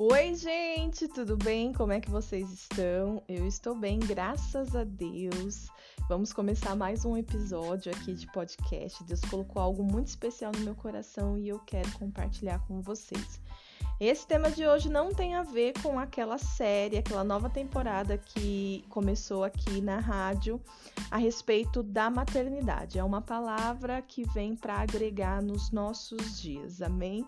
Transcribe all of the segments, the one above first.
Oi, gente, tudo bem? Como é que vocês estão? Eu estou bem, graças a Deus. Vamos começar mais um episódio aqui de podcast. Deus colocou algo muito especial no meu coração e eu quero compartilhar com vocês. Esse tema de hoje não tem a ver com aquela série, aquela nova temporada que começou aqui na rádio a respeito da maternidade. É uma palavra que vem para agregar nos nossos dias. Amém?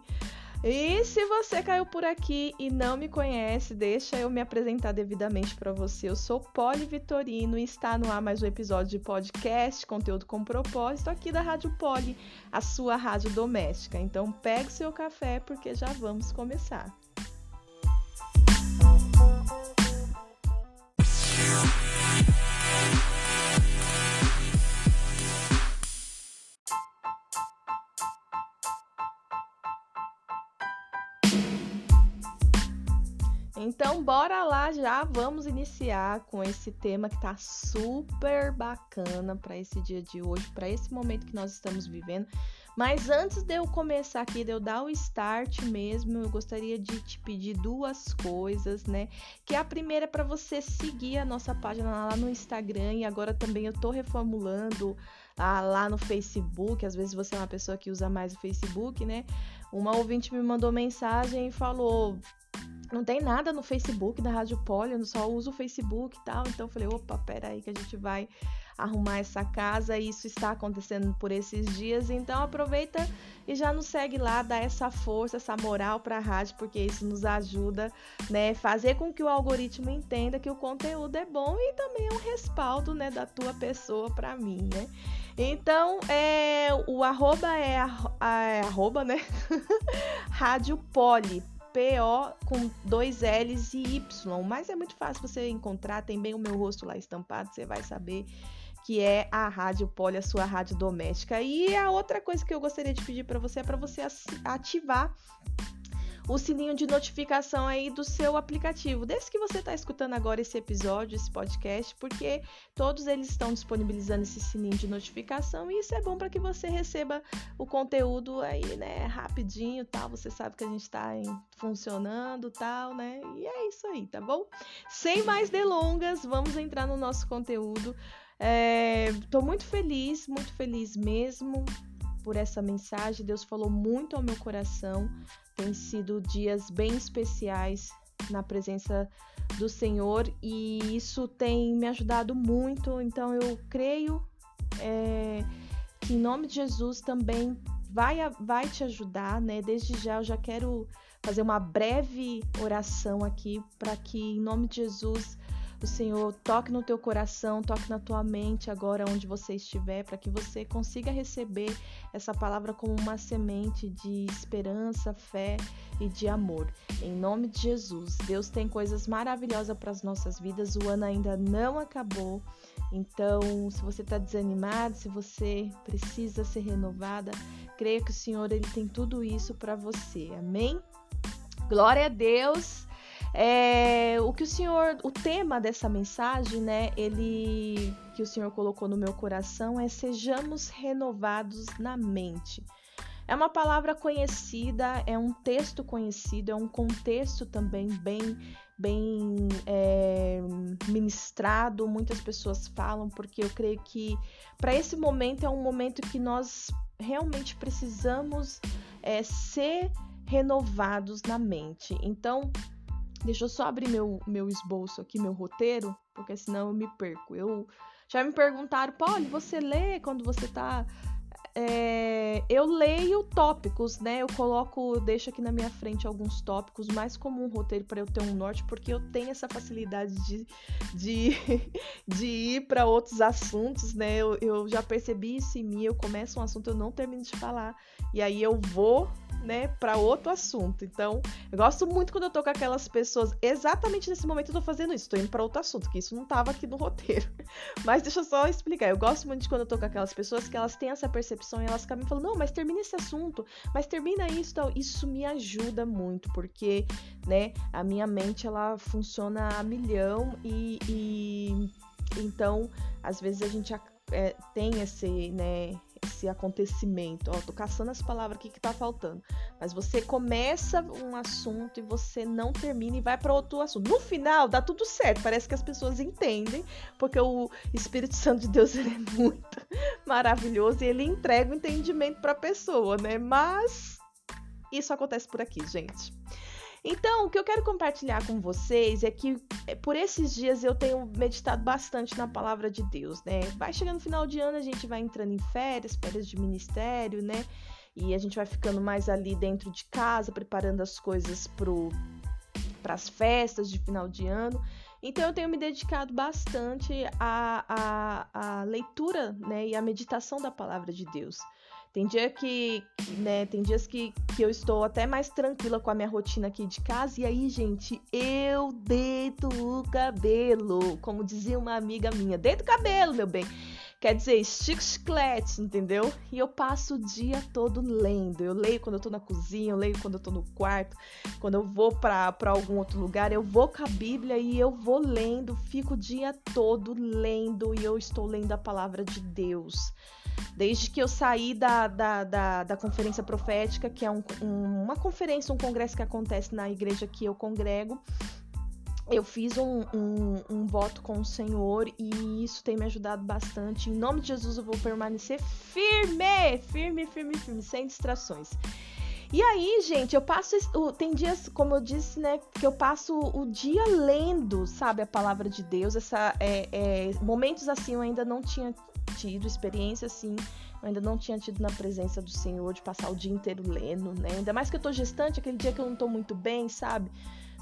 E se você caiu por aqui e não me conhece, deixa eu me apresentar devidamente para você. Eu sou Poli Vitorino e está no ar mais um episódio de podcast, conteúdo com propósito aqui da Rádio Poli, a sua rádio doméstica. Então pegue seu café porque já vamos começar. Então, bora lá já, vamos iniciar com esse tema que tá super bacana para esse dia de hoje, para esse momento que nós estamos vivendo. Mas antes de eu começar aqui, de eu dar o start mesmo, eu gostaria de te pedir duas coisas, né? Que a primeira é para você seguir a nossa página lá no Instagram e agora também eu tô reformulando ah, lá no Facebook. Às vezes você é uma pessoa que usa mais o Facebook, né? Uma ouvinte me mandou mensagem e falou: não tem nada no Facebook da Rádio Poli, eu só uso o Facebook e tal. Então eu falei, opa, pera aí que a gente vai arrumar essa casa e isso está acontecendo por esses dias. Então aproveita e já nos segue lá, dá essa força, essa moral para a rádio, porque isso nos ajuda, né, fazer com que o algoritmo entenda que o conteúdo é bom e também é um respaldo, né, da tua pessoa para mim, né? Então, é, o arroba é, é arroba, né? Rádio Poli, P-O com dois L's e Y. Mas é muito fácil você encontrar, tem bem o meu rosto lá estampado, você vai saber que é a Rádio Poli, a sua rádio doméstica. E a outra coisa que eu gostaria de pedir para você é para você ativar o sininho de notificação aí do seu aplicativo. Desde que você está escutando agora esse episódio, esse podcast, porque todos eles estão disponibilizando esse sininho de notificação e isso é bom para que você receba o conteúdo aí, né, rapidinho, tal. Você sabe que a gente está funcionando, tal, né? E é isso aí, tá bom? Sem mais delongas, vamos entrar no nosso conteúdo. Estou é, muito feliz, muito feliz mesmo por essa mensagem. Deus falou muito ao meu coração. Tem sido dias bem especiais na presença do Senhor e isso tem me ajudado muito. Então eu creio é, que em nome de Jesus também vai, vai te ajudar, né? Desde já eu já quero fazer uma breve oração aqui para que em nome de Jesus o Senhor toque no teu coração, toque na tua mente agora onde você estiver, para que você consiga receber essa palavra como uma semente de esperança, fé e de amor. Em nome de Jesus, Deus tem coisas maravilhosas para as nossas vidas. O ano ainda não acabou. Então, se você está desanimado, se você precisa ser renovada, creia que o Senhor ele tem tudo isso para você. Amém? Glória a Deus. É, o que o Senhor, o tema dessa mensagem, né, ele que o Senhor colocou no meu coração é sejamos renovados na mente. É uma palavra conhecida, é um texto conhecido, é um contexto também bem, bem é, ministrado. Muitas pessoas falam, porque eu creio que para esse momento é um momento que nós realmente precisamos é, ser renovados na mente. Então, Deixa eu só abrir meu, meu esboço aqui, meu roteiro, porque senão eu me perco. Eu já me perguntaram, Paulo, você lê quando você tá. É, eu leio tópicos, né? Eu coloco, deixo aqui na minha frente alguns tópicos, mais como um roteiro para eu ter um norte, porque eu tenho essa facilidade de, de, de ir para outros assuntos, né? Eu, eu já percebi isso em mim. Eu começo um assunto, eu não termino de falar, e aí eu vou né, para outro assunto. Então, eu gosto muito quando eu tô com aquelas pessoas. Exatamente nesse momento eu tô fazendo isso, tô indo para outro assunto, que isso não tava aqui no roteiro. Mas deixa eu só explicar. Eu gosto muito de quando eu tô com aquelas pessoas que elas têm essa percepção e elas me falando: "Não, mas termina esse assunto, mas termina isso", tal. Isso me ajuda muito, porque, né, a minha mente ela funciona a milhão e, e então, às vezes a gente é, tem esse, né, esse acontecimento. Ó, tô caçando as palavras aqui que tá faltando. Mas você começa um assunto e você não termina e vai para outro assunto. No final, dá tudo certo. Parece que as pessoas entendem, porque o Espírito Santo de Deus ele é muito maravilhoso e ele entrega o entendimento para a pessoa, né? Mas isso acontece por aqui, gente. Então, o que eu quero compartilhar com vocês é que é, por esses dias eu tenho meditado bastante na palavra de Deus, né? Vai chegando no final de ano, a gente vai entrando em férias, férias de ministério, né? E a gente vai ficando mais ali dentro de casa, preparando as coisas para as festas de final de ano. Então eu tenho me dedicado bastante à, à, à leitura né, e à meditação da palavra de Deus. Tem dia que, né, tem dias que, que eu estou até mais tranquila com a minha rotina aqui de casa. E aí, gente, eu deito o cabelo. Como dizia uma amiga minha, deito o cabelo, meu bem. Quer dizer, estico chiclete, entendeu? E eu passo o dia todo lendo. Eu leio quando eu tô na cozinha, eu leio quando eu tô no quarto. Quando eu vou para algum outro lugar, eu vou com a Bíblia e eu vou lendo. Fico o dia todo lendo e eu estou lendo a palavra de Deus. Desde que eu saí da, da, da, da conferência profética, que é um, um, uma conferência, um congresso que acontece na igreja que eu congrego, eu fiz um, um, um, voto com o Senhor e isso tem me ajudado bastante. Em nome de Jesus, eu vou permanecer firme, firme, firme, firme, sem distrações. E aí, gente, eu passo. Tem dias, como eu disse, né, que eu passo o dia lendo, sabe, a palavra de Deus. Essa, é, é, momentos assim eu ainda não tinha tido, experiência assim, eu ainda não tinha tido na presença do Senhor, de passar o dia inteiro lendo, né? Ainda mais que eu tô gestante, aquele dia que eu não tô muito bem, sabe?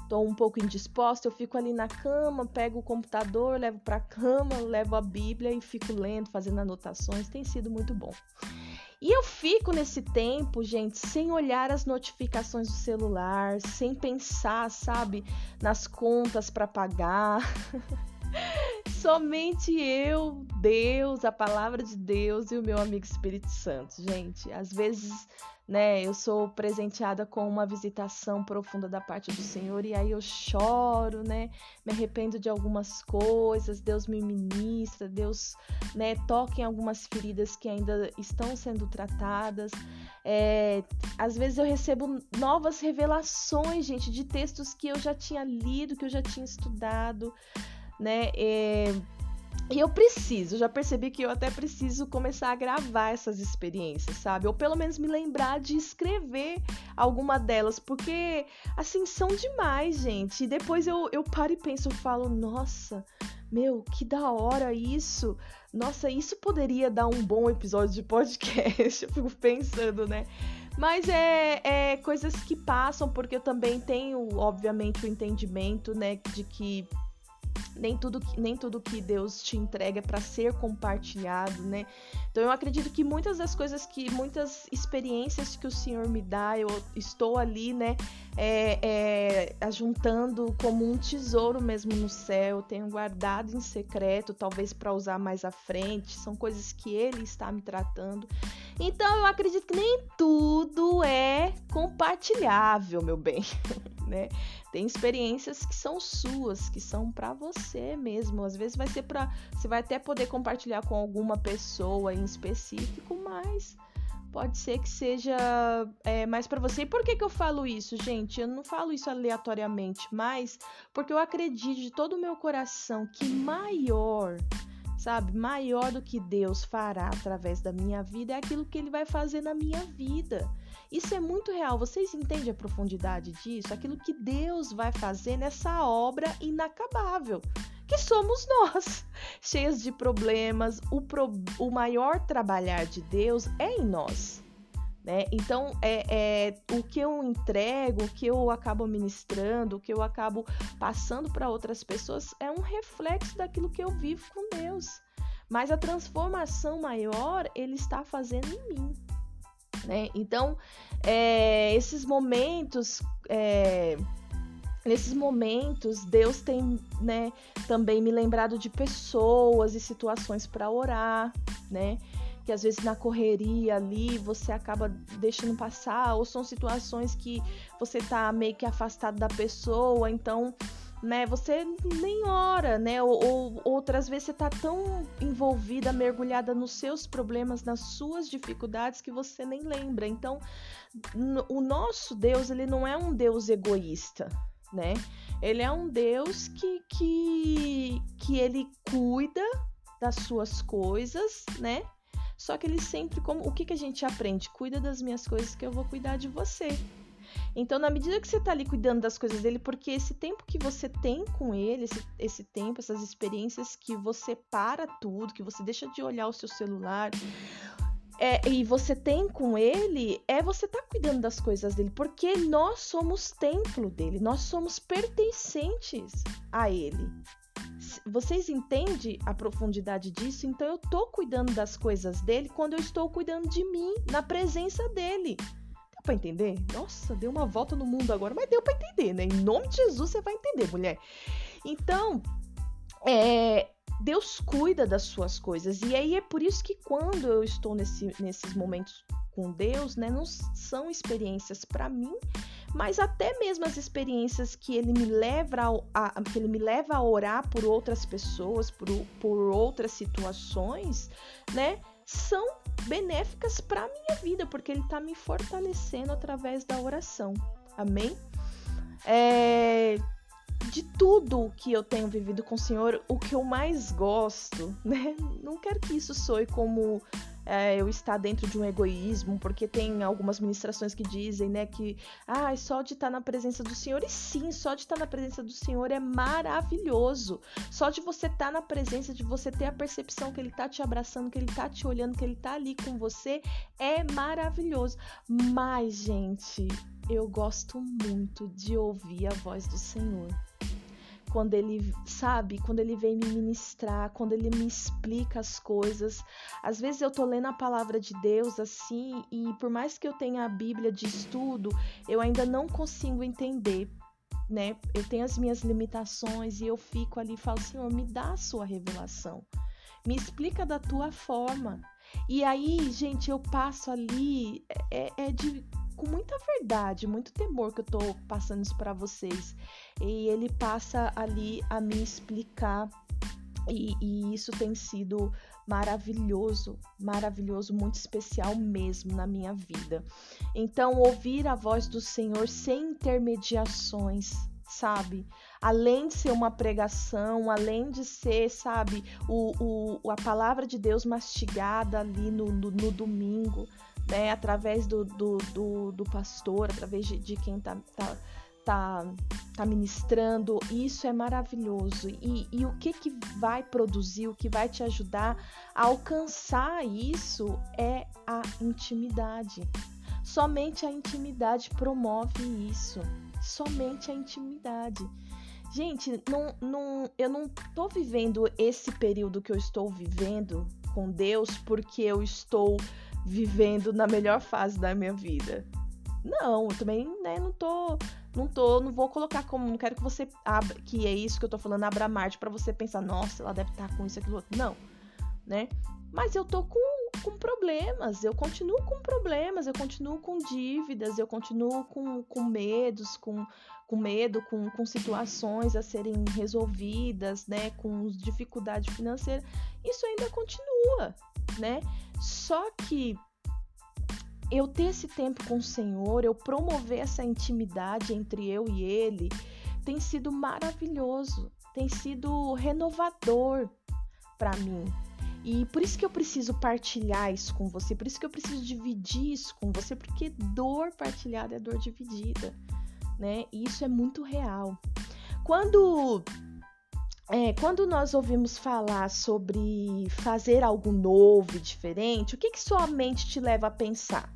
Tô um pouco indisposta, eu fico ali na cama, pego o computador, levo pra cama, levo a Bíblia e fico lendo, fazendo anotações, tem sido muito bom. E eu fico nesse tempo, gente, sem olhar as notificações do celular, sem pensar, sabe, nas contas para pagar. Somente eu, Deus, a palavra de Deus e o meu amigo Espírito Santo, gente. Às vezes, né, eu sou presenteada com uma visitação profunda da parte do Senhor e aí eu choro, né? Me arrependo de algumas coisas, Deus me ministra, Deus, né, toca em algumas feridas que ainda estão sendo tratadas. É, às vezes eu recebo novas revelações, gente, de textos que eu já tinha lido, que eu já tinha estudado né? É... E eu preciso, já percebi que eu até preciso começar a gravar essas experiências, sabe? Ou pelo menos me lembrar de escrever alguma delas, porque assim são demais, gente. E depois eu, eu paro e penso, eu falo, nossa, meu, que da hora isso. Nossa, isso poderia dar um bom episódio de podcast. eu fico pensando, né? Mas é, é coisas que passam, porque eu também tenho, obviamente, o entendimento, né, de que nem tudo, nem tudo que Deus te entrega é para ser compartilhado, né? Então eu acredito que muitas das coisas que, muitas experiências que o Senhor me dá, eu estou ali, né, é, é, ajuntando como um tesouro mesmo no céu, tenho guardado em secreto, talvez para usar mais à frente, são coisas que Ele está me tratando. Então eu acredito que nem tudo é compartilhável, meu bem, né? Tem experiências que são suas, que são para você mesmo. Às vezes vai ser para você vai até poder compartilhar com alguma pessoa em específico, mas pode ser que seja é, mais para você. E por que, que eu falo isso, gente? Eu não falo isso aleatoriamente, mas porque eu acredito de todo o meu coração que maior, sabe, maior do que Deus fará através da minha vida é aquilo que Ele vai fazer na minha vida. Isso é muito real. Vocês entendem a profundidade disso? Aquilo que Deus vai fazer nessa obra inacabável, que somos nós, cheias de problemas. O, pro... o maior trabalhar de Deus é em nós. Né? Então, é, é, o que eu entrego, o que eu acabo ministrando, o que eu acabo passando para outras pessoas é um reflexo daquilo que eu vivo com Deus. Mas a transformação maior ele está fazendo em mim. Né? Então, é, esses momentos, é, nesses momentos, Deus tem né, também me lembrado de pessoas e situações para orar, né? Que às vezes na correria ali você acaba deixando passar, ou são situações que você tá meio que afastado da pessoa, então né? Você nem ora, né? Ou, ou, outras vezes você tá tão envolvida, mergulhada nos seus problemas, nas suas dificuldades que você nem lembra. Então, o nosso Deus, ele não é um Deus egoísta, né? Ele é um Deus que que, que ele cuida das suas coisas, né? Só que ele sempre como o que que a gente aprende? Cuida das minhas coisas que eu vou cuidar de você. Então, na medida que você está ali cuidando das coisas dele, porque esse tempo que você tem com ele, esse, esse tempo, essas experiências que você para tudo, que você deixa de olhar o seu celular, é, e você tem com ele, é você tá cuidando das coisas dele, porque nós somos templo dele, nós somos pertencentes a ele. Vocês entendem a profundidade disso? Então eu tô cuidando das coisas dele quando eu estou cuidando de mim, na presença dele para entender? Nossa, deu uma volta no mundo agora, mas deu para entender, né? Em nome de Jesus você vai entender, mulher. Então, é, Deus cuida das suas coisas. E aí é por isso que quando eu estou nesse, nesses momentos com Deus, né, não são experiências para mim, mas até mesmo as experiências que ele me leva a, a, que ele me leva a orar por outras pessoas, por, por outras situações, né, são benéficas para minha vida, porque ele está me fortalecendo através da oração. Amém? É, de tudo que eu tenho vivido com o Senhor, o que eu mais gosto, né? Não quero que isso soe como é, eu estar dentro de um egoísmo, porque tem algumas ministrações que dizem, né, que ah, só de estar na presença do Senhor, e sim, só de estar na presença do Senhor é maravilhoso. Só de você estar na presença, de você ter a percepção que Ele está te abraçando, que Ele está te olhando, que Ele está ali com você, é maravilhoso. Mas, gente, eu gosto muito de ouvir a voz do Senhor quando ele, sabe, quando ele vem me ministrar, quando ele me explica as coisas. Às vezes eu tô lendo a palavra de Deus assim, e por mais que eu tenha a Bíblia de estudo, eu ainda não consigo entender, né? Eu tenho as minhas limitações e eu fico ali e falo, Senhor, me dá a sua revelação. Me explica da tua forma. E aí, gente, eu passo ali, é, é de com muita verdade, muito temor que eu tô passando isso para vocês. E ele passa ali a me explicar e, e, isso tem sido maravilhoso, maravilhoso, muito especial mesmo na minha vida. Então, ouvir a voz do Senhor sem intermediações, sabe? Além de ser uma pregação, além de ser, sabe, o, o a palavra de Deus mastigada ali no, no, no domingo, né, através do, do, do, do pastor, através de, de quem tá, tá, tá, tá ministrando, isso é maravilhoso. E, e o que, que vai produzir, o que vai te ajudar a alcançar isso é a intimidade. Somente a intimidade promove isso. Somente a intimidade. Gente, não, não, eu não tô vivendo esse período que eu estou vivendo com Deus porque eu estou vivendo na melhor fase da minha vida. Não, eu também, né, não tô, não tô, não vou colocar como, não quero que você abra, que é isso que eu tô falando, abra Marte para você pensar, nossa, ela deve estar tá com isso aquilo outro. Não, né? Mas eu tô com, com problemas, eu continuo com problemas, eu continuo com dívidas, eu continuo com, com medos, com, com medo, com, com situações a serem resolvidas, né, com dificuldade financeira. Isso ainda continua, né? Só que eu ter esse tempo com o Senhor, eu promover essa intimidade entre eu e Ele, tem sido maravilhoso, tem sido renovador para mim. E por isso que eu preciso partilhar isso com você, por isso que eu preciso dividir isso com você, porque dor partilhada é dor dividida, né? E isso é muito real. Quando é, quando nós ouvimos falar sobre fazer algo novo e diferente, o que, que sua mente te leva a pensar?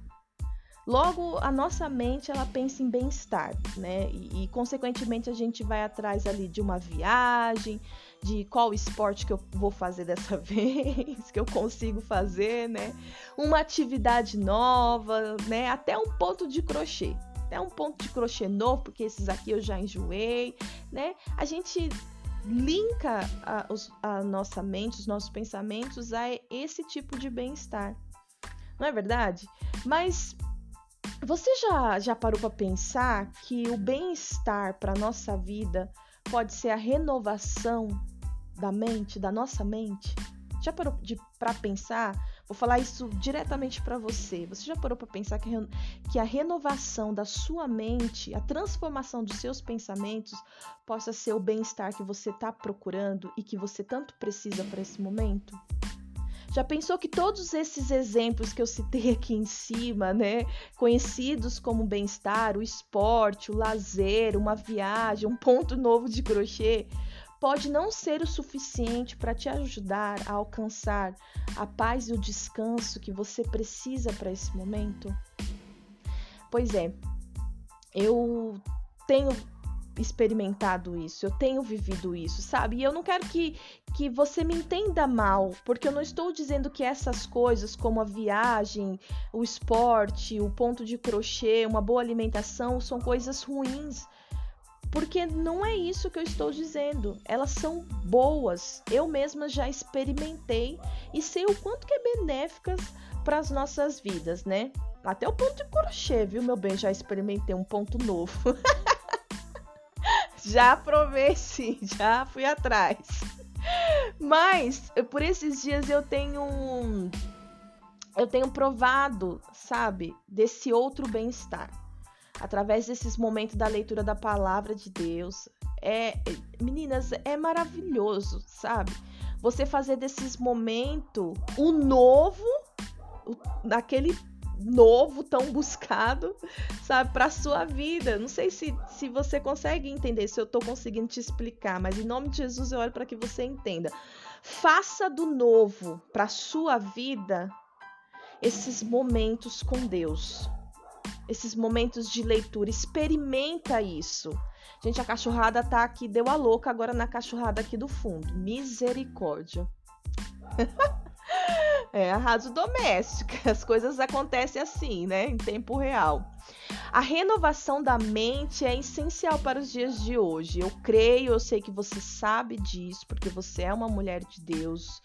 Logo, a nossa mente ela pensa em bem-estar, né? E, e, consequentemente a gente vai atrás ali de uma viagem, de qual esporte que eu vou fazer dessa vez, que eu consigo fazer, né? Uma atividade nova, né? Até um ponto de crochê, até um ponto de crochê novo, porque esses aqui eu já enjoei, né? A gente linka a, a nossa mente, os nossos pensamentos a esse tipo de bem-estar. Não é verdade? Mas você já, já parou para pensar que o bem-estar para nossa vida pode ser a renovação da mente, da nossa mente? Já parou para pensar? Vou falar isso diretamente para você. Você já parou para pensar que, que a renovação da sua mente, a transformação dos seus pensamentos, possa ser o bem-estar que você está procurando e que você tanto precisa para esse momento? Já pensou que todos esses exemplos que eu citei aqui em cima, né, conhecidos como bem-estar, o esporte, o lazer, uma viagem, um ponto novo de crochê, pode não ser o suficiente para te ajudar a alcançar a paz e o descanso que você precisa para esse momento? Pois é, eu tenho experimentado isso, eu tenho vivido isso, sabe? E eu não quero que, que você me entenda mal, porque eu não estou dizendo que essas coisas, como a viagem, o esporte, o ponto de crochê, uma boa alimentação, são coisas ruins. Porque não é isso que eu estou dizendo. Elas são boas. Eu mesma já experimentei e sei o quanto que é benéficas para as nossas vidas, né? Até o ponto de crochê, viu, meu bem? Já experimentei um ponto novo. já provei sim, já fui atrás. Mas por esses dias eu tenho eu tenho provado, sabe, desse outro bem-estar. Através desses momentos da leitura da palavra de Deus. É, meninas, é maravilhoso, sabe? Você fazer desses momentos o novo, o, naquele novo, tão buscado, sabe, para sua vida. Não sei se, se você consegue entender, se eu estou conseguindo te explicar, mas em nome de Jesus eu oro para que você entenda. Faça do novo para sua vida esses momentos com Deus. Esses momentos de leitura, experimenta isso. Gente, a cachorrada tá aqui, deu a louca agora na cachorrada aqui do fundo. Misericórdia. É arraso doméstico. As coisas acontecem assim, né? Em tempo real. A renovação da mente é essencial para os dias de hoje. Eu creio, eu sei que você sabe disso, porque você é uma mulher de Deus.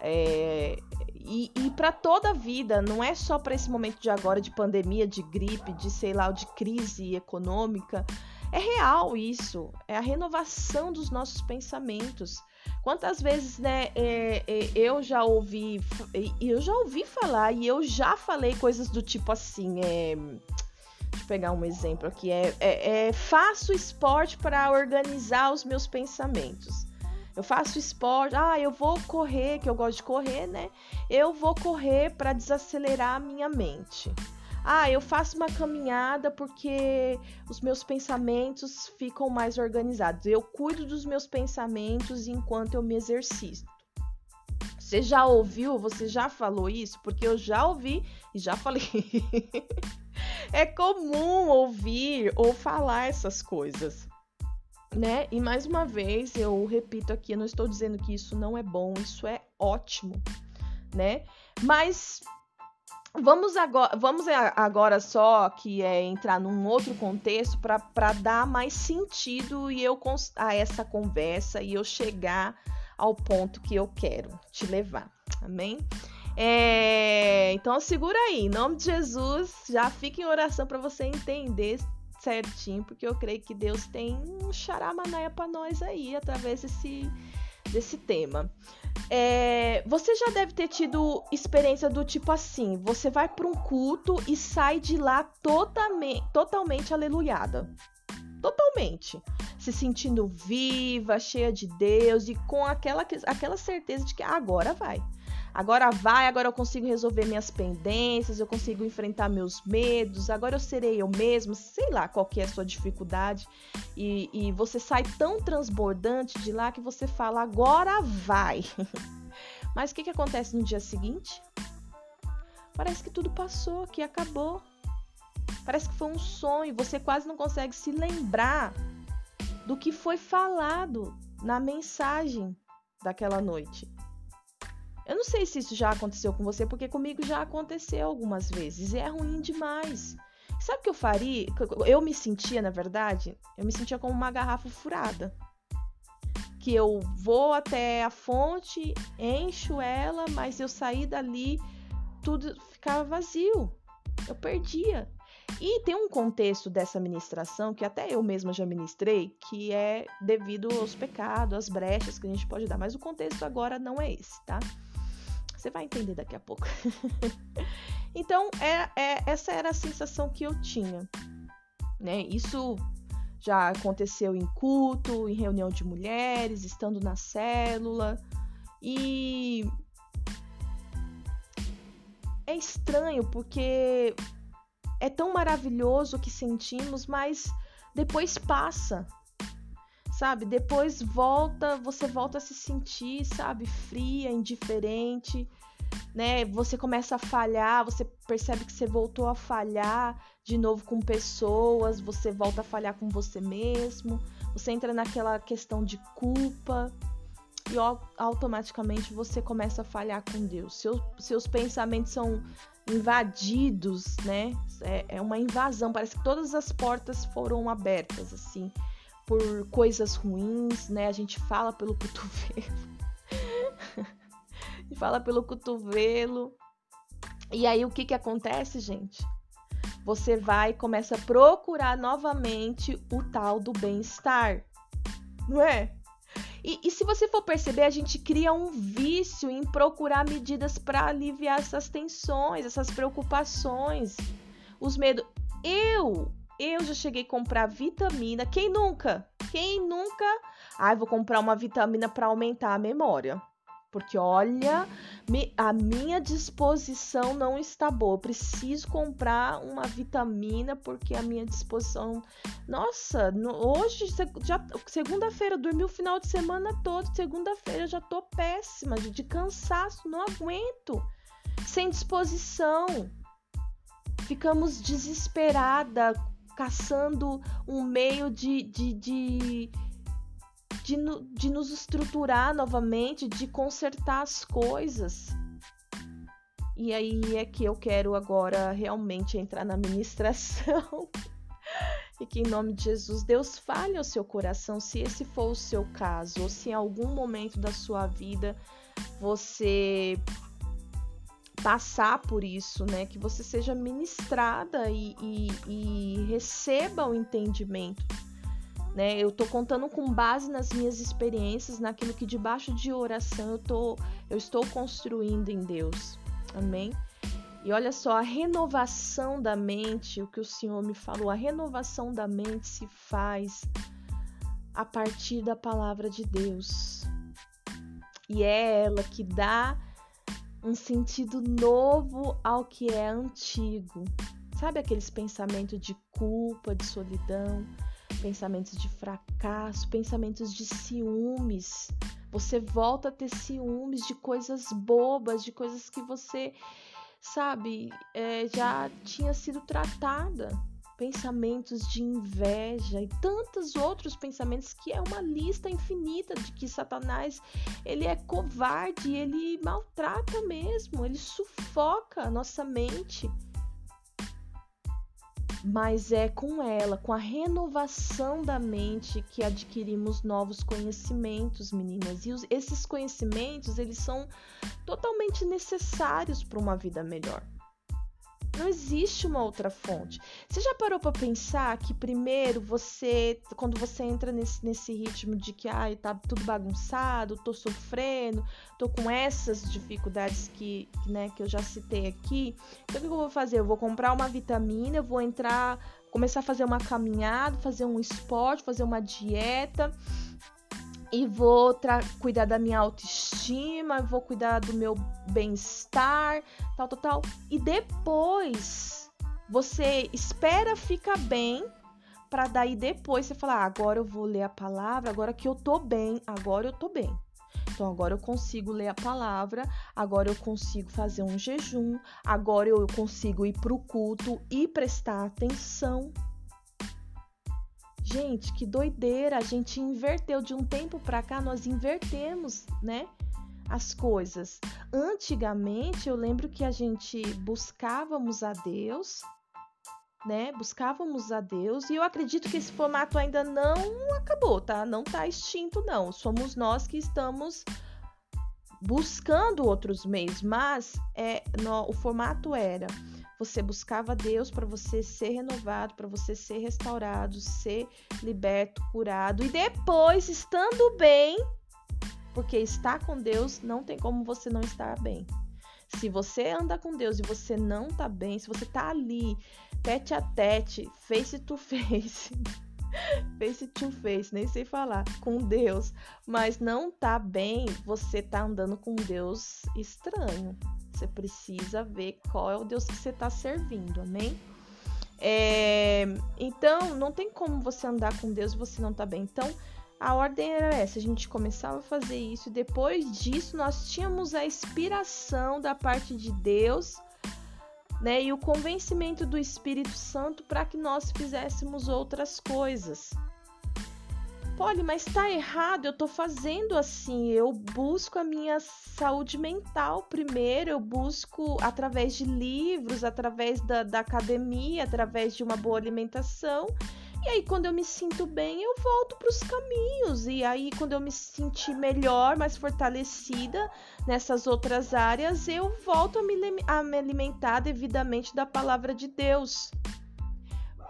É, e, e para toda a vida, não é só para esse momento de agora de pandemia, de gripe, de sei lá, de crise econômica. É real isso. É a renovação dos nossos pensamentos. Quantas vezes, né, é, é, eu já ouvi, eu já ouvi falar e eu já falei coisas do tipo assim, é, deixa eu pegar um exemplo aqui, é, é, é faço esporte para organizar os meus pensamentos. Eu faço esporte, ah, eu vou correr, que eu gosto de correr, né? Eu vou correr para desacelerar a minha mente. Ah, eu faço uma caminhada porque os meus pensamentos ficam mais organizados. Eu cuido dos meus pensamentos enquanto eu me exercito. Você já ouviu? Você já falou isso? Porque eu já ouvi e já falei. é comum ouvir ou falar essas coisas, né? E mais uma vez eu repito aqui, eu não estou dizendo que isso não é bom, isso é ótimo, né? Mas Vamos agora, vamos agora só que é entrar num outro contexto para dar mais sentido e eu a essa conversa e eu chegar ao ponto que eu quero te levar. Amém? É, então segura aí, em nome de Jesus, já fica em oração para você entender certinho, porque eu creio que Deus tem um xaramanaia para nós aí através desse desse tema. É, você já deve ter tido experiência do tipo assim: você vai para um culto e sai de lá totalmente, totalmente aleluiada. Totalmente. Se sentindo viva, cheia de Deus e com aquela, aquela certeza de que agora vai. Agora vai, agora eu consigo resolver minhas pendências, eu consigo enfrentar meus medos, agora eu serei eu mesmo, sei lá qual que é a sua dificuldade. E, e você sai tão transbordante de lá que você fala, agora vai. Mas o que, que acontece no dia seguinte? Parece que tudo passou, que acabou. Parece que foi um sonho, você quase não consegue se lembrar do que foi falado na mensagem daquela noite. Eu não sei se isso já aconteceu com você, porque comigo já aconteceu algumas vezes e é ruim demais. Sabe o que eu faria? Eu me sentia, na verdade, eu me sentia como uma garrafa furada. Que eu vou até a fonte, encho ela, mas eu saí dali, tudo ficava vazio. Eu perdia. E tem um contexto dessa ministração que até eu mesma já ministrei, que é devido aos pecados, às brechas que a gente pode dar, mas o contexto agora não é esse, tá? Você vai entender daqui a pouco. então, é, é, essa era a sensação que eu tinha. Né? Isso já aconteceu em culto, em reunião de mulheres, estando na célula. E é estranho porque é tão maravilhoso o que sentimos, mas depois passa. Sabe? Depois volta, você volta a se sentir, sabe, fria, indiferente, né? Você começa a falhar, você percebe que você voltou a falhar de novo com pessoas, você volta a falhar com você mesmo, você entra naquela questão de culpa e automaticamente você começa a falhar com Deus. Seu, seus pensamentos são invadidos, né? É, é uma invasão, parece que todas as portas foram abertas, assim, por coisas ruins, né? A gente fala pelo cotovelo. fala pelo cotovelo. E aí o que que acontece, gente? Você vai e começa a procurar novamente o tal do bem-estar. Não é? E, e, se você for perceber, a gente cria um vício em procurar medidas para aliviar essas tensões, essas preocupações, os medos. Eu, eu já cheguei a comprar vitamina. Quem nunca? Quem nunca? Ai, vou comprar uma vitamina para aumentar a memória. Porque olha, a minha disposição não está boa. Eu preciso comprar uma vitamina porque a minha disposição. Nossa, hoje, já segunda-feira, dormi o final de semana todo. Segunda-feira já tô péssima, de cansaço, não aguento. Sem disposição. Ficamos desesperada, caçando um meio de, de, de de, de nos estruturar novamente, de consertar as coisas. E aí é que eu quero agora realmente entrar na ministração. e que em nome de Jesus Deus fale ao seu coração se esse for o seu caso, ou se em algum momento da sua vida você passar por isso, né? Que você seja ministrada e, e, e receba o entendimento né? Eu tô contando com base nas minhas experiências, naquilo que debaixo de oração eu, tô, eu estou construindo em Deus. Amém? E olha só, a renovação da mente, o que o Senhor me falou, a renovação da mente se faz a partir da palavra de Deus. E é ela que dá um sentido novo ao que é antigo. Sabe aqueles pensamentos de culpa, de solidão? pensamentos de fracasso, pensamentos de ciúmes. Você volta a ter ciúmes de coisas bobas, de coisas que você, sabe, é, já tinha sido tratada. Pensamentos de inveja e tantos outros pensamentos que é uma lista infinita de que Satanás ele é covarde, ele maltrata mesmo, ele sufoca a nossa mente mas é com ela, com a renovação da mente que adquirimos novos conhecimentos, meninas. E esses conhecimentos, eles são totalmente necessários para uma vida melhor. Não existe uma outra fonte. Você já parou para pensar que primeiro você, quando você entra nesse, nesse ritmo de que ai, tá tudo bagunçado, tô sofrendo, tô com essas dificuldades que, né, que eu já citei aqui, então o que eu vou fazer? Eu vou comprar uma vitamina, eu vou entrar, começar a fazer uma caminhada, fazer um esporte, fazer uma dieta e vou cuidar da minha autoestima, vou cuidar do meu bem-estar, tal, tal, tal. E depois você espera ficar bem para daí depois você falar, ah, agora eu vou ler a palavra, agora que eu tô bem, agora eu tô bem. Então agora eu consigo ler a palavra, agora eu consigo fazer um jejum, agora eu consigo ir pro culto e prestar atenção. Gente, que doideira! A gente inverteu de um tempo para cá, nós invertemos, né? As coisas. Antigamente, eu lembro que a gente buscávamos a Deus, né? Buscávamos a Deus e eu acredito que esse formato ainda não acabou, tá? Não tá extinto, não. Somos nós que estamos buscando outros meios, mas é, no, o formato era você buscava Deus para você ser renovado, para você ser restaurado, ser liberto, curado e depois, estando bem, porque estar com Deus não tem como você não estar bem. Se você anda com Deus e você não tá bem, se você tá ali, tete a tete, face to face, face to face, nem sei falar, com Deus, mas não tá bem, você tá andando com Deus estranho. Você precisa ver qual é o Deus que você está servindo, amém? É, então, não tem como você andar com Deus e você não tá bem. Então, a ordem era essa: a gente começava a fazer isso, e depois disso, nós tínhamos a inspiração da parte de Deus, né? E o convencimento do Espírito Santo para que nós fizéssemos outras coisas. Poli, mas tá errado, eu tô fazendo assim. Eu busco a minha saúde mental primeiro, eu busco através de livros, através da, da academia, através de uma boa alimentação. E aí, quando eu me sinto bem, eu volto para os caminhos. E aí, quando eu me sentir melhor, mais fortalecida nessas outras áreas, eu volto a me, a me alimentar devidamente da palavra de Deus.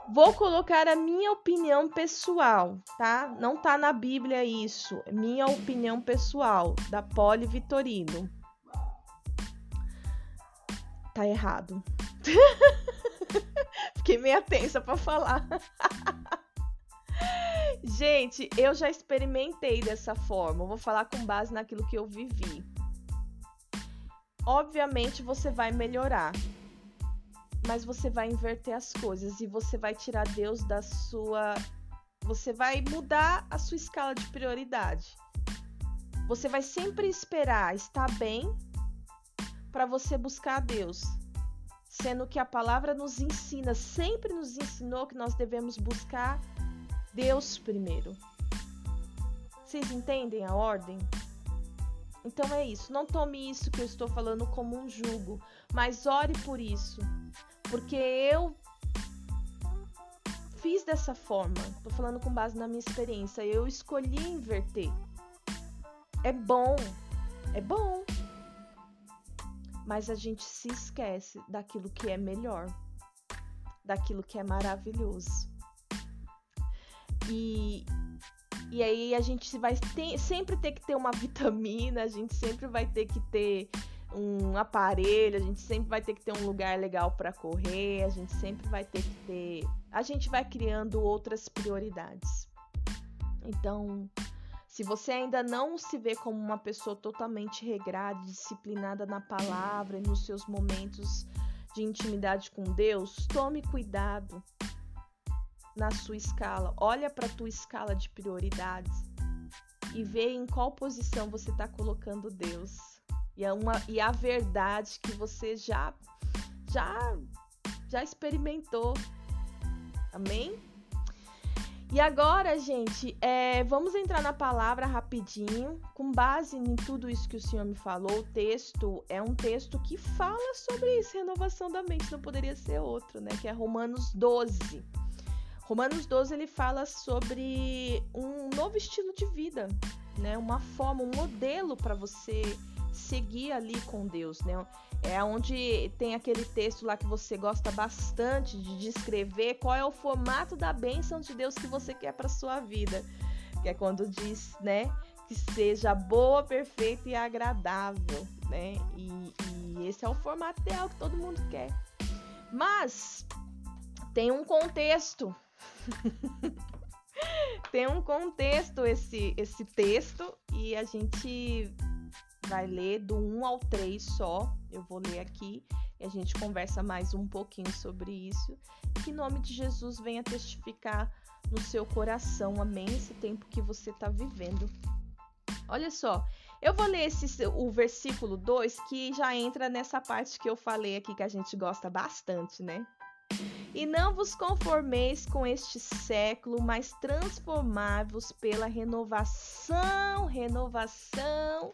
Vou colocar a minha opinião pessoal, tá? Não tá na Bíblia isso. É minha opinião pessoal, da Poli Vitorino. Tá errado. Fiquei meio tensa para falar. Gente, eu já experimentei dessa forma. Eu vou falar com base naquilo que eu vivi. Obviamente você vai melhorar mas você vai inverter as coisas e você vai tirar Deus da sua. Você vai mudar a sua escala de prioridade. Você vai sempre esperar estar bem para você buscar a Deus. Sendo que a palavra nos ensina, sempre nos ensinou que nós devemos buscar Deus primeiro. Vocês entendem a ordem? Então é isso. Não tome isso que eu estou falando como um jugo, mas ore por isso. Porque eu fiz dessa forma. Tô falando com base na minha experiência. Eu escolhi inverter. É bom. É bom. Mas a gente se esquece daquilo que é melhor. Daquilo que é maravilhoso. E, e aí a gente vai ter, sempre ter que ter uma vitamina, a gente sempre vai ter que ter um aparelho, a gente sempre vai ter que ter um lugar legal para correr, a gente sempre vai ter que ter. A gente vai criando outras prioridades. Então, se você ainda não se vê como uma pessoa totalmente regrada, disciplinada na palavra e nos seus momentos de intimidade com Deus, tome cuidado na sua escala. Olha para a tua escala de prioridades e vê em qual posição você está colocando Deus e, é uma, e a verdade que você já, já, já experimentou. Amém? E agora, gente, é, vamos entrar na palavra rapidinho. Com base em tudo isso que o Senhor me falou, o texto é um texto que fala sobre isso, renovação da mente, não poderia ser outro, né? Que é Romanos 12. Romanos 12 ele fala sobre um novo estilo de vida, né? Uma forma, um modelo para você seguir ali com Deus, né? É onde tem aquele texto lá que você gosta bastante de descrever qual é o formato da bênção de Deus que você quer para sua vida. Que é quando diz, né, que seja boa, perfeita e agradável, né? E, e esse é o formato ideal que todo mundo quer. Mas tem um contexto. tem um contexto esse esse texto e a gente vai ler do 1 ao 3 só. Eu vou ler aqui e a gente conversa mais um pouquinho sobre isso. Que nome de Jesus venha testificar no seu coração, amém? Esse tempo que você está vivendo. Olha só, eu vou ler esse, o versículo 2 que já entra nessa parte que eu falei aqui que a gente gosta bastante, né? E não vos conformeis com este século, mas transformai-vos pela renovação, renovação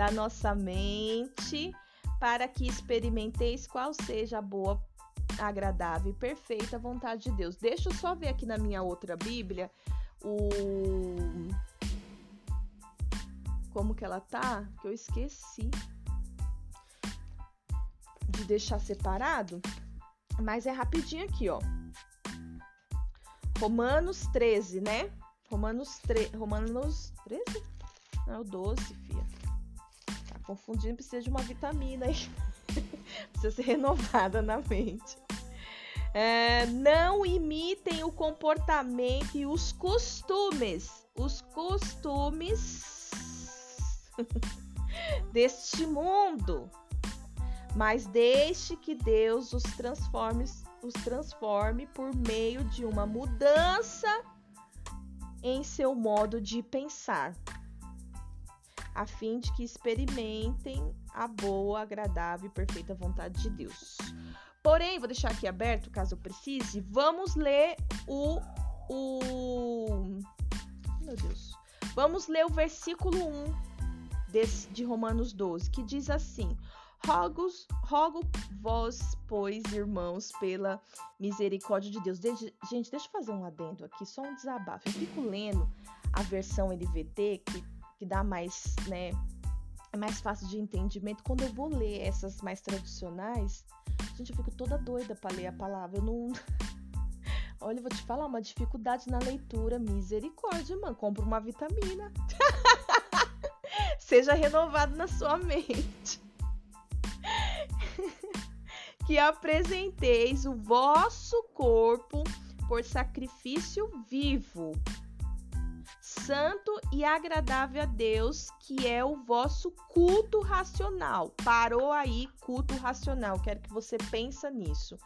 da nossa mente, para que experimenteis qual seja a boa, agradável e perfeita vontade de Deus. Deixa eu só ver aqui na minha outra Bíblia o como que ela tá, que eu esqueci de deixar separado. Mas é rapidinho aqui, ó. Romanos 13, né? Romanos, 3, Romanos 13? Não, é o 12, fia. Confundindo, precisa de uma vitamina aí. precisa ser renovada na mente. É, não imitem o comportamento e os costumes. Os costumes deste mundo. Mas deixe que Deus os transforme, os transforme por meio de uma mudança em seu modo de pensar, a fim de que experimentem a boa, agradável e perfeita vontade de Deus. Porém, vou deixar aqui aberto caso eu precise. Vamos ler o. o meu Deus. Vamos ler o versículo 1 desse, de Romanos 12, que diz assim: Rogo, rogo vós, pois, irmãos, pela misericórdia de Deus. De, gente, deixa eu fazer um adendo aqui, só um desabafo. Eu fico lendo a versão NVT, que, que dá mais, né? É mais fácil de entendimento. Quando eu vou ler essas mais tradicionais, gente, eu fico toda doida para ler a palavra. Eu não. Olha, eu vou te falar, uma dificuldade na leitura. Misericórdia, mano. Compra uma vitamina. Seja renovado na sua mente que apresenteis o vosso corpo por sacrifício vivo, santo e agradável a Deus, que é o vosso culto racional. Parou aí, culto racional. Quero que você pense nisso.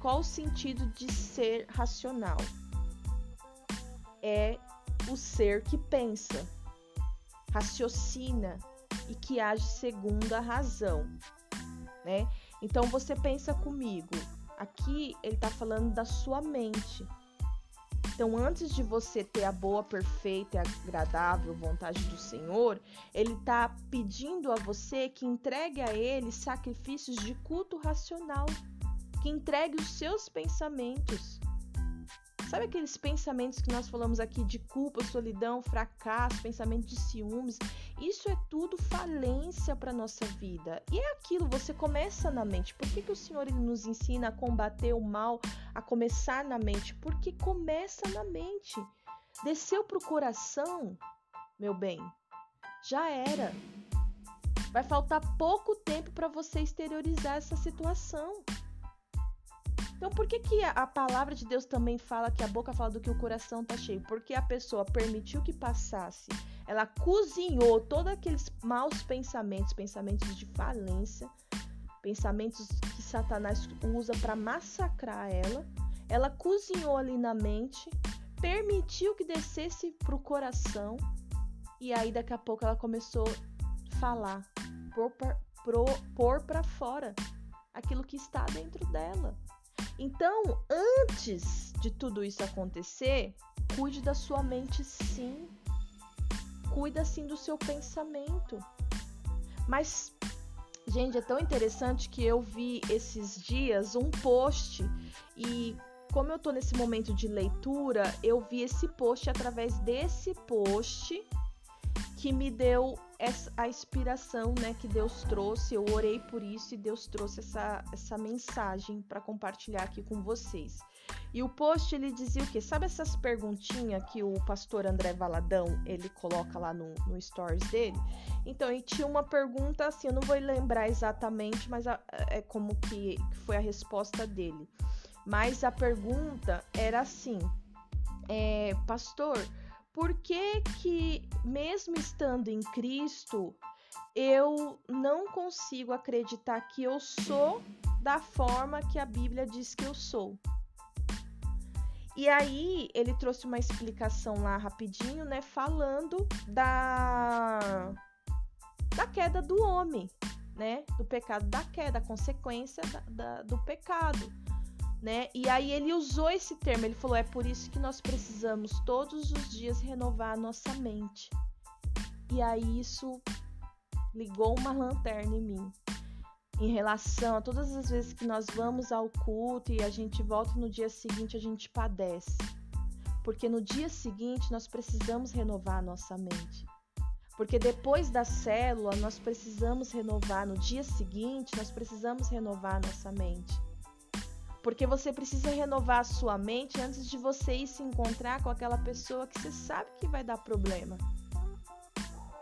Qual o sentido de ser racional? É o ser que pensa, raciocina e que age segundo a razão, né? Então você pensa comigo, aqui ele está falando da sua mente. Então, antes de você ter a boa, perfeita e agradável vontade do Senhor, Ele está pedindo a você que entregue a Ele sacrifícios de culto racional, que entregue os seus pensamentos, Sabe aqueles pensamentos que nós falamos aqui de culpa, solidão, fracasso, pensamento de ciúmes? Isso é tudo falência para nossa vida. E é aquilo, você começa na mente. Por que, que o Senhor ele nos ensina a combater o mal, a começar na mente? Porque começa na mente. Desceu para o coração, meu bem, já era. Vai faltar pouco tempo para você exteriorizar essa situação. Então, por que, que a palavra de Deus também fala que a boca fala do que o coração está cheio? Porque a pessoa permitiu que passasse, ela cozinhou todos aqueles maus pensamentos, pensamentos de falência, pensamentos que Satanás usa para massacrar ela. Ela cozinhou ali na mente, permitiu que descesse para o coração, e aí daqui a pouco ela começou a falar, pôr para fora aquilo que está dentro dela. Então, antes de tudo isso acontecer, cuide da sua mente sim. Cuida sim do seu pensamento. Mas, gente, é tão interessante que eu vi esses dias um post e como eu tô nesse momento de leitura, eu vi esse post através desse post que me deu essa, a inspiração né, que Deus trouxe. Eu orei por isso e Deus trouxe essa, essa mensagem para compartilhar aqui com vocês. E o post ele dizia o quê? Sabe essas perguntinhas que o pastor André Valadão ele coloca lá no, no stories dele? Então, e tinha uma pergunta assim, eu não vou lembrar exatamente, mas a, é como que foi a resposta dele. Mas a pergunta era assim: é, Pastor, por que que mesmo estando em Cristo, eu não consigo acreditar que eu sou da forma que a Bíblia diz que eu sou? E aí ele trouxe uma explicação lá rapidinho, né, falando da da queda do homem, né, do pecado da queda, a consequência da, da, do pecado né? E aí ele usou esse termo, ele falou: é por isso que nós precisamos todos os dias renovar a nossa mente. E aí isso ligou uma lanterna em mim. Em relação a todas as vezes que nós vamos ao culto e a gente volta no dia seguinte, a gente padece. Porque no dia seguinte nós precisamos renovar a nossa mente. Porque depois da célula nós precisamos renovar, no dia seguinte nós precisamos renovar nossa mente Porque você precisa renovar a sua mente antes de você ir se encontrar com aquela pessoa que você sabe que vai dar problema.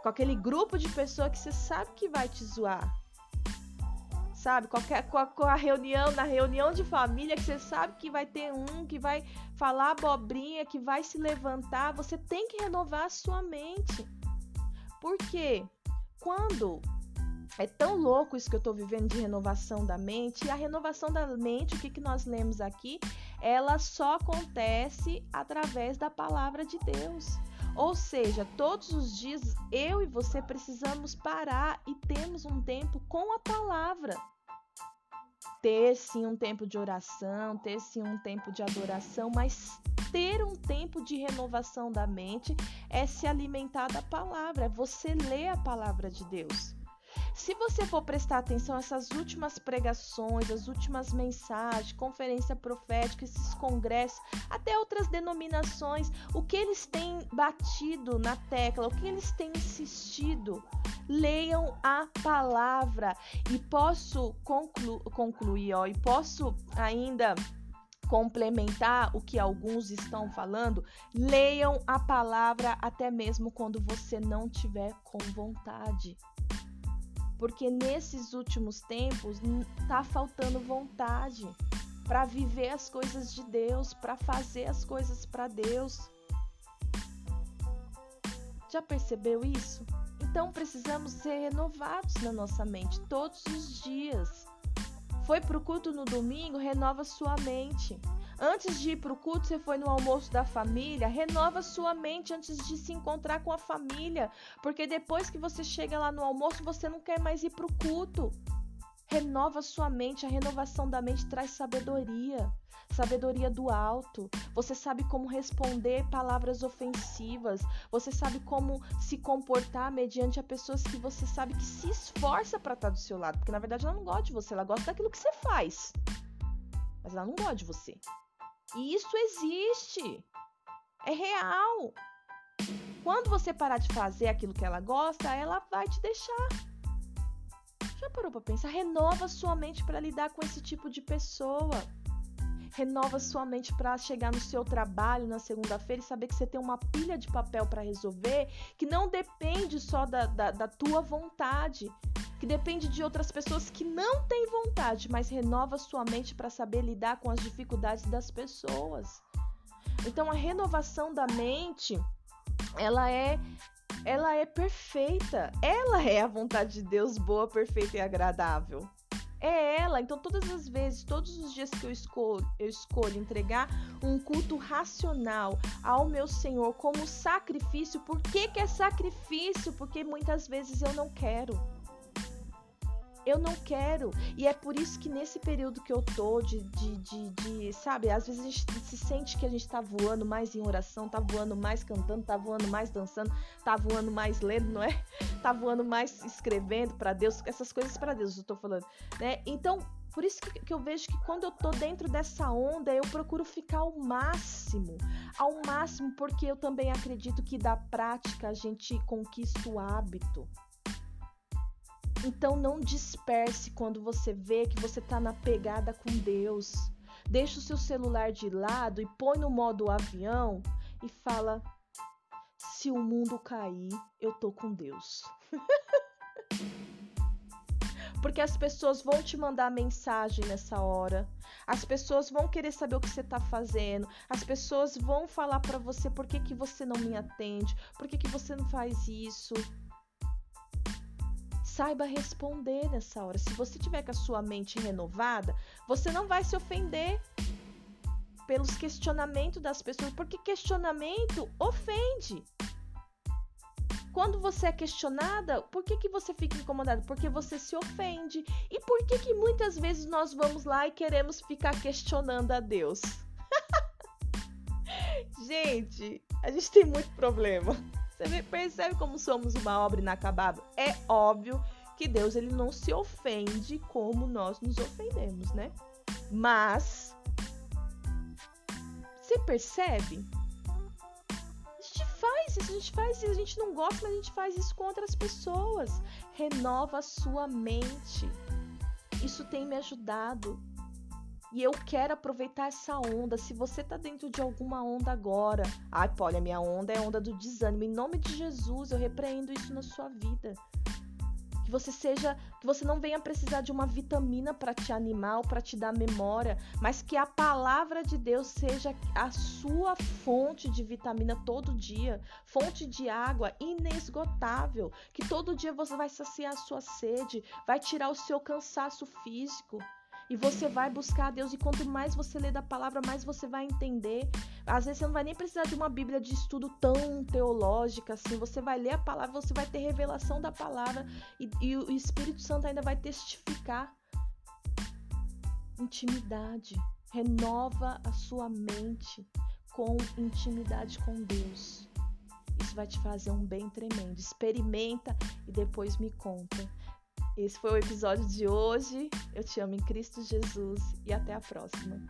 Com aquele grupo de pessoa que você sabe que vai te zoar. Sabe? Qualquer, com a, com a reunião, na reunião de família, que você sabe que vai ter um que vai falar abobrinha, que vai se levantar. Você tem que renovar a sua mente. Por quê? Quando é tão louco isso que eu estou vivendo de renovação da mente. E a renovação da mente, o que, que nós lemos aqui, ela só acontece através da palavra de Deus. Ou seja, todos os dias eu e você precisamos parar e temos um tempo com a palavra. Ter sim um tempo de oração, ter sim um tempo de adoração, mas ter um tempo de renovação da mente é se alimentar da palavra, é você ler a palavra de Deus. Se você for prestar atenção essas últimas pregações, as últimas mensagens, conferência profética, esses congressos, até outras denominações, o que eles têm batido na tecla, o que eles têm insistido, leiam a palavra. E posso conclu concluir, ó, e posso ainda complementar o que alguns estão falando, leiam a palavra até mesmo quando você não tiver com vontade porque nesses últimos tempos tá faltando vontade para viver as coisas de Deus, para fazer as coisas para Deus. Já percebeu isso? Então precisamos ser renovados na nossa mente todos os dias. Foi pro culto no domingo, renova sua mente. Antes de ir para o culto, você foi no almoço da família, renova sua mente antes de se encontrar com a família, porque depois que você chega lá no almoço, você não quer mais ir para o culto. Renova sua mente, a renovação da mente traz sabedoria, sabedoria do alto. Você sabe como responder palavras ofensivas, você sabe como se comportar mediante a pessoas que você sabe que se esforça para estar do seu lado, porque na verdade ela não gosta de você, ela gosta daquilo que você faz. Mas ela não gosta de você. E isso existe. É real. Quando você parar de fazer aquilo que ela gosta, ela vai te deixar. Já parou para pensar? Renova sua mente para lidar com esse tipo de pessoa. Renova sua mente para chegar no seu trabalho na segunda-feira e saber que você tem uma pilha de papel para resolver que não depende só da, da, da tua vontade, que depende de outras pessoas que não têm vontade, mas renova sua mente para saber lidar com as dificuldades das pessoas. Então a renovação da mente, ela é ela é perfeita. Ela é a vontade de Deus boa, perfeita e agradável. É ela. Então, todas as vezes, todos os dias que eu escolho, eu escolho entregar um culto racional ao meu Senhor como sacrifício. Por que, que é sacrifício? Porque muitas vezes eu não quero. Eu não quero. E é por isso que nesse período que eu tô de, de, de, de, sabe, às vezes a gente se sente que a gente tá voando mais em oração, tá voando mais cantando, tá voando mais dançando, tá voando mais lendo, não é? Tá voando mais escrevendo para Deus, essas coisas para Deus eu tô falando, né? Então, por isso que, que, eu vejo que quando eu tô dentro dessa onda, eu procuro ficar ao máximo, ao máximo, porque eu também acredito que da prática a gente conquista o hábito. Então não disperse quando você vê que você está na pegada com Deus. Deixa o seu celular de lado e põe no modo avião e fala: se o mundo cair, eu tô com Deus. Porque as pessoas vão te mandar mensagem nessa hora. As pessoas vão querer saber o que você está fazendo. As pessoas vão falar para você por que, que você não me atende, por que, que você não faz isso saiba responder nessa hora. Se você tiver com a sua mente renovada, você não vai se ofender pelos questionamentos das pessoas, porque questionamento ofende. Quando você é questionada, por que, que você fica incomodado? Porque você se ofende. E por que, que muitas vezes nós vamos lá e queremos ficar questionando a Deus? gente, a gente tem muito problema. Você percebe como somos uma obra inacabável? É óbvio que Deus ele não se ofende como nós nos ofendemos, né? Mas você percebe? A gente faz isso, a gente faz isso, a gente não gosta, mas a gente faz isso com outras pessoas. Renova a sua mente. Isso tem me ajudado. E eu quero aproveitar essa onda. Se você tá dentro de alguma onda agora, ai, pô, olha, minha onda é a onda do desânimo. Em nome de Jesus, eu repreendo isso na sua vida que você seja, que você não venha precisar de uma vitamina para te animar ou para te dar memória, mas que a palavra de Deus seja a sua fonte de vitamina todo dia, fonte de água inesgotável, que todo dia você vai saciar a sua sede, vai tirar o seu cansaço físico. E você vai buscar a Deus, e quanto mais você lê da palavra, mais você vai entender. Às vezes você não vai nem precisar de uma Bíblia de estudo tão teológica assim. Você vai ler a palavra, você vai ter revelação da palavra, e, e o Espírito Santo ainda vai testificar. Intimidade. Renova a sua mente com intimidade com Deus. Isso vai te fazer um bem tremendo. Experimenta e depois me conta. Esse foi o episódio de hoje. Eu te amo em Cristo Jesus e até a próxima.